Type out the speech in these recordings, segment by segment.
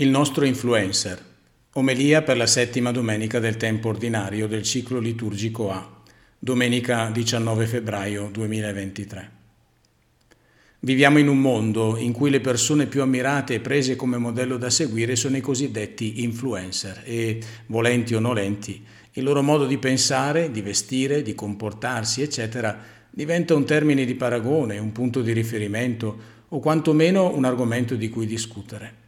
Il nostro influencer. Omelia per la settima domenica del tempo ordinario del ciclo liturgico A, domenica 19 febbraio 2023. Viviamo in un mondo in cui le persone più ammirate e prese come modello da seguire sono i cosiddetti influencer e, volenti o nolenti, il loro modo di pensare, di vestire, di comportarsi, eccetera, diventa un termine di paragone, un punto di riferimento o quantomeno un argomento di cui discutere.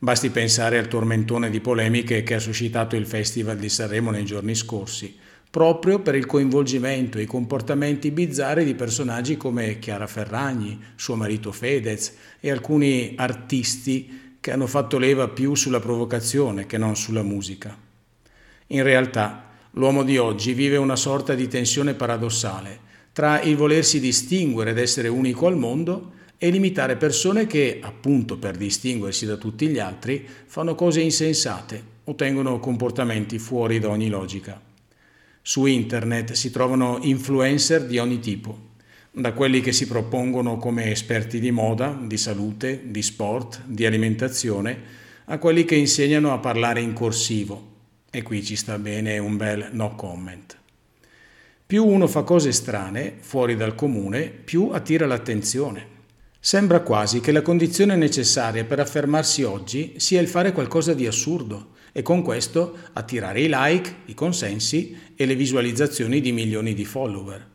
Basti pensare al tormentone di polemiche che ha suscitato il Festival di Sanremo nei giorni scorsi, proprio per il coinvolgimento e i comportamenti bizzarri di personaggi come Chiara Ferragni, suo marito Fedez e alcuni artisti che hanno fatto leva più sulla provocazione che non sulla musica. In realtà, l'uomo di oggi vive una sorta di tensione paradossale tra il volersi distinguere ed essere unico al mondo e limitare persone che, appunto per distinguersi da tutti gli altri, fanno cose insensate o tengono comportamenti fuori da ogni logica. Su internet si trovano influencer di ogni tipo, da quelli che si propongono come esperti di moda, di salute, di sport, di alimentazione, a quelli che insegnano a parlare in corsivo. E qui ci sta bene un bel no comment. Più uno fa cose strane, fuori dal comune, più attira l'attenzione. Sembra quasi che la condizione necessaria per affermarsi oggi sia il fare qualcosa di assurdo e con questo attirare i like, i consensi e le visualizzazioni di milioni di follower.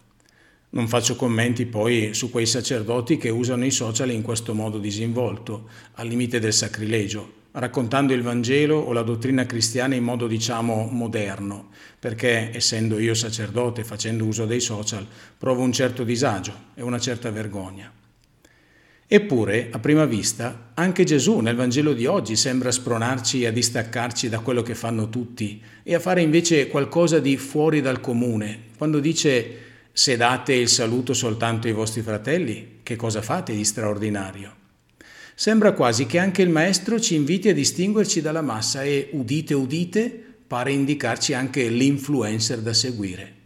Non faccio commenti poi su quei sacerdoti che usano i social in questo modo disinvolto, al limite del sacrilegio, raccontando il Vangelo o la dottrina cristiana in modo diciamo moderno, perché essendo io sacerdote facendo uso dei social provo un certo disagio e una certa vergogna. Eppure, a prima vista, anche Gesù nel Vangelo di oggi sembra spronarci a distaccarci da quello che fanno tutti e a fare invece qualcosa di fuori dal comune, quando dice se date il saluto soltanto ai vostri fratelli, che cosa fate di straordinario? Sembra quasi che anche il Maestro ci inviti a distinguerci dalla massa e, udite udite, pare indicarci anche l'influencer da seguire.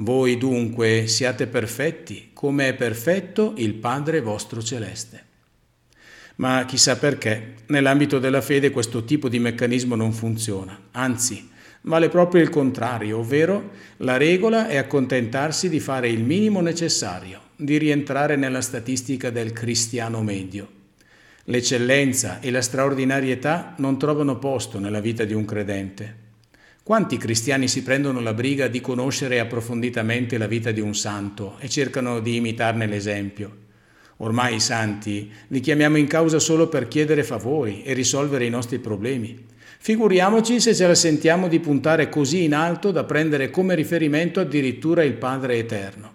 Voi dunque siate perfetti, come è perfetto il Padre vostro celeste. Ma chissà perché, nell'ambito della fede questo tipo di meccanismo non funziona, anzi, vale proprio il contrario, ovvero la regola è accontentarsi di fare il minimo necessario, di rientrare nella statistica del cristiano medio. L'eccellenza e la straordinarietà non trovano posto nella vita di un credente. Quanti cristiani si prendono la briga di conoscere approfonditamente la vita di un santo e cercano di imitarne l'esempio? Ormai i santi li chiamiamo in causa solo per chiedere favori e risolvere i nostri problemi. Figuriamoci se ce la sentiamo di puntare così in alto da prendere come riferimento addirittura il Padre Eterno.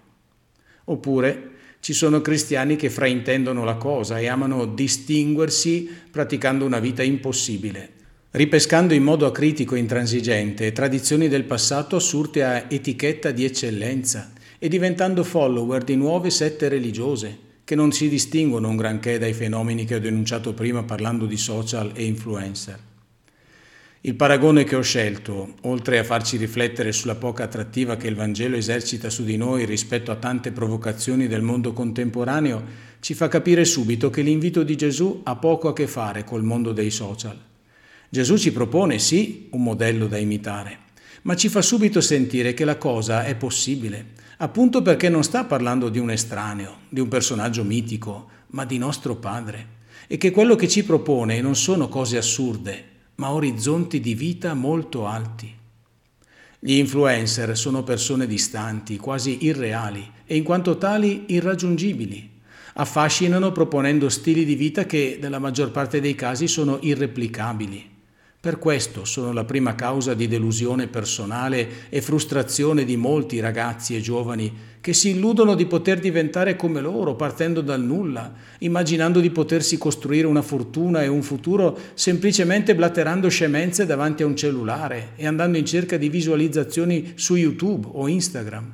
Oppure ci sono cristiani che fraintendono la cosa e amano distinguersi praticando una vita impossibile, ripescando in modo acritico e intransigente tradizioni del passato assurte a etichetta di eccellenza e diventando follower di nuove sette religiose che non si distinguono un granché dai fenomeni che ho denunciato prima parlando di social e influencer. Il paragone che ho scelto, oltre a farci riflettere sulla poca attrattiva che il Vangelo esercita su di noi rispetto a tante provocazioni del mondo contemporaneo, ci fa capire subito che l'invito di Gesù ha poco a che fare col mondo dei social. Gesù ci propone sì un modello da imitare, ma ci fa subito sentire che la cosa è possibile, appunto perché non sta parlando di un estraneo, di un personaggio mitico, ma di nostro Padre, e che quello che ci propone non sono cose assurde, ma orizzonti di vita molto alti. Gli influencer sono persone distanti, quasi irreali e in quanto tali irraggiungibili. Affascinano proponendo stili di vita che nella maggior parte dei casi sono irreplicabili. Per questo sono la prima causa di delusione personale e frustrazione di molti ragazzi e giovani che si illudono di poter diventare come loro partendo dal nulla, immaginando di potersi costruire una fortuna e un futuro semplicemente blatterando scemenze davanti a un cellulare e andando in cerca di visualizzazioni su YouTube o Instagram.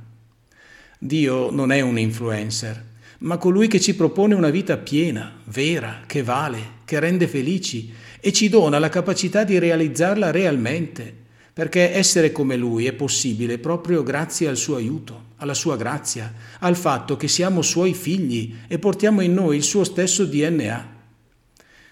Dio non è un influencer, ma colui che ci propone una vita piena, vera, che vale, che rende felici e ci dona la capacità di realizzarla realmente, perché essere come Lui è possibile proprio grazie al suo aiuto, alla sua grazia, al fatto che siamo Suoi figli e portiamo in noi il suo stesso DNA.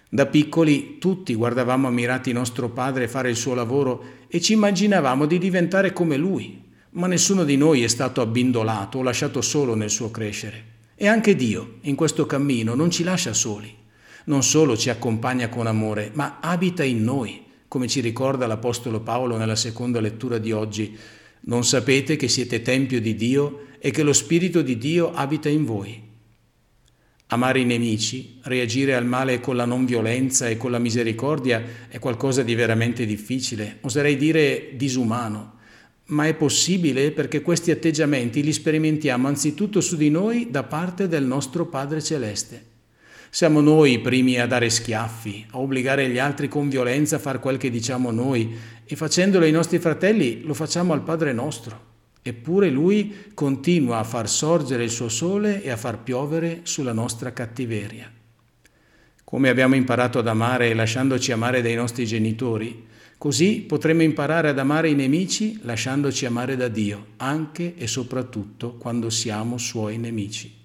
Da piccoli tutti guardavamo ammirati nostro padre fare il suo lavoro e ci immaginavamo di diventare come lui, ma nessuno di noi è stato abbindolato o lasciato solo nel suo crescere. E anche Dio, in questo cammino, non ci lascia soli. Non solo ci accompagna con amore, ma abita in noi, come ci ricorda l'Apostolo Paolo nella seconda lettura di oggi. Non sapete che siete tempio di Dio e che lo Spirito di Dio abita in voi. Amare i nemici, reagire al male con la non violenza e con la misericordia è qualcosa di veramente difficile, oserei dire disumano, ma è possibile perché questi atteggiamenti li sperimentiamo anzitutto su di noi da parte del nostro Padre Celeste. Siamo noi i primi a dare schiaffi, a obbligare gli altri con violenza a fare quel che diciamo noi e facendolo ai nostri fratelli lo facciamo al Padre nostro. Eppure Lui continua a far sorgere il suo sole e a far piovere sulla nostra cattiveria. Come abbiamo imparato ad amare lasciandoci amare dai nostri genitori, così potremo imparare ad amare i nemici lasciandoci amare da Dio, anche e soprattutto quando siamo Suoi nemici.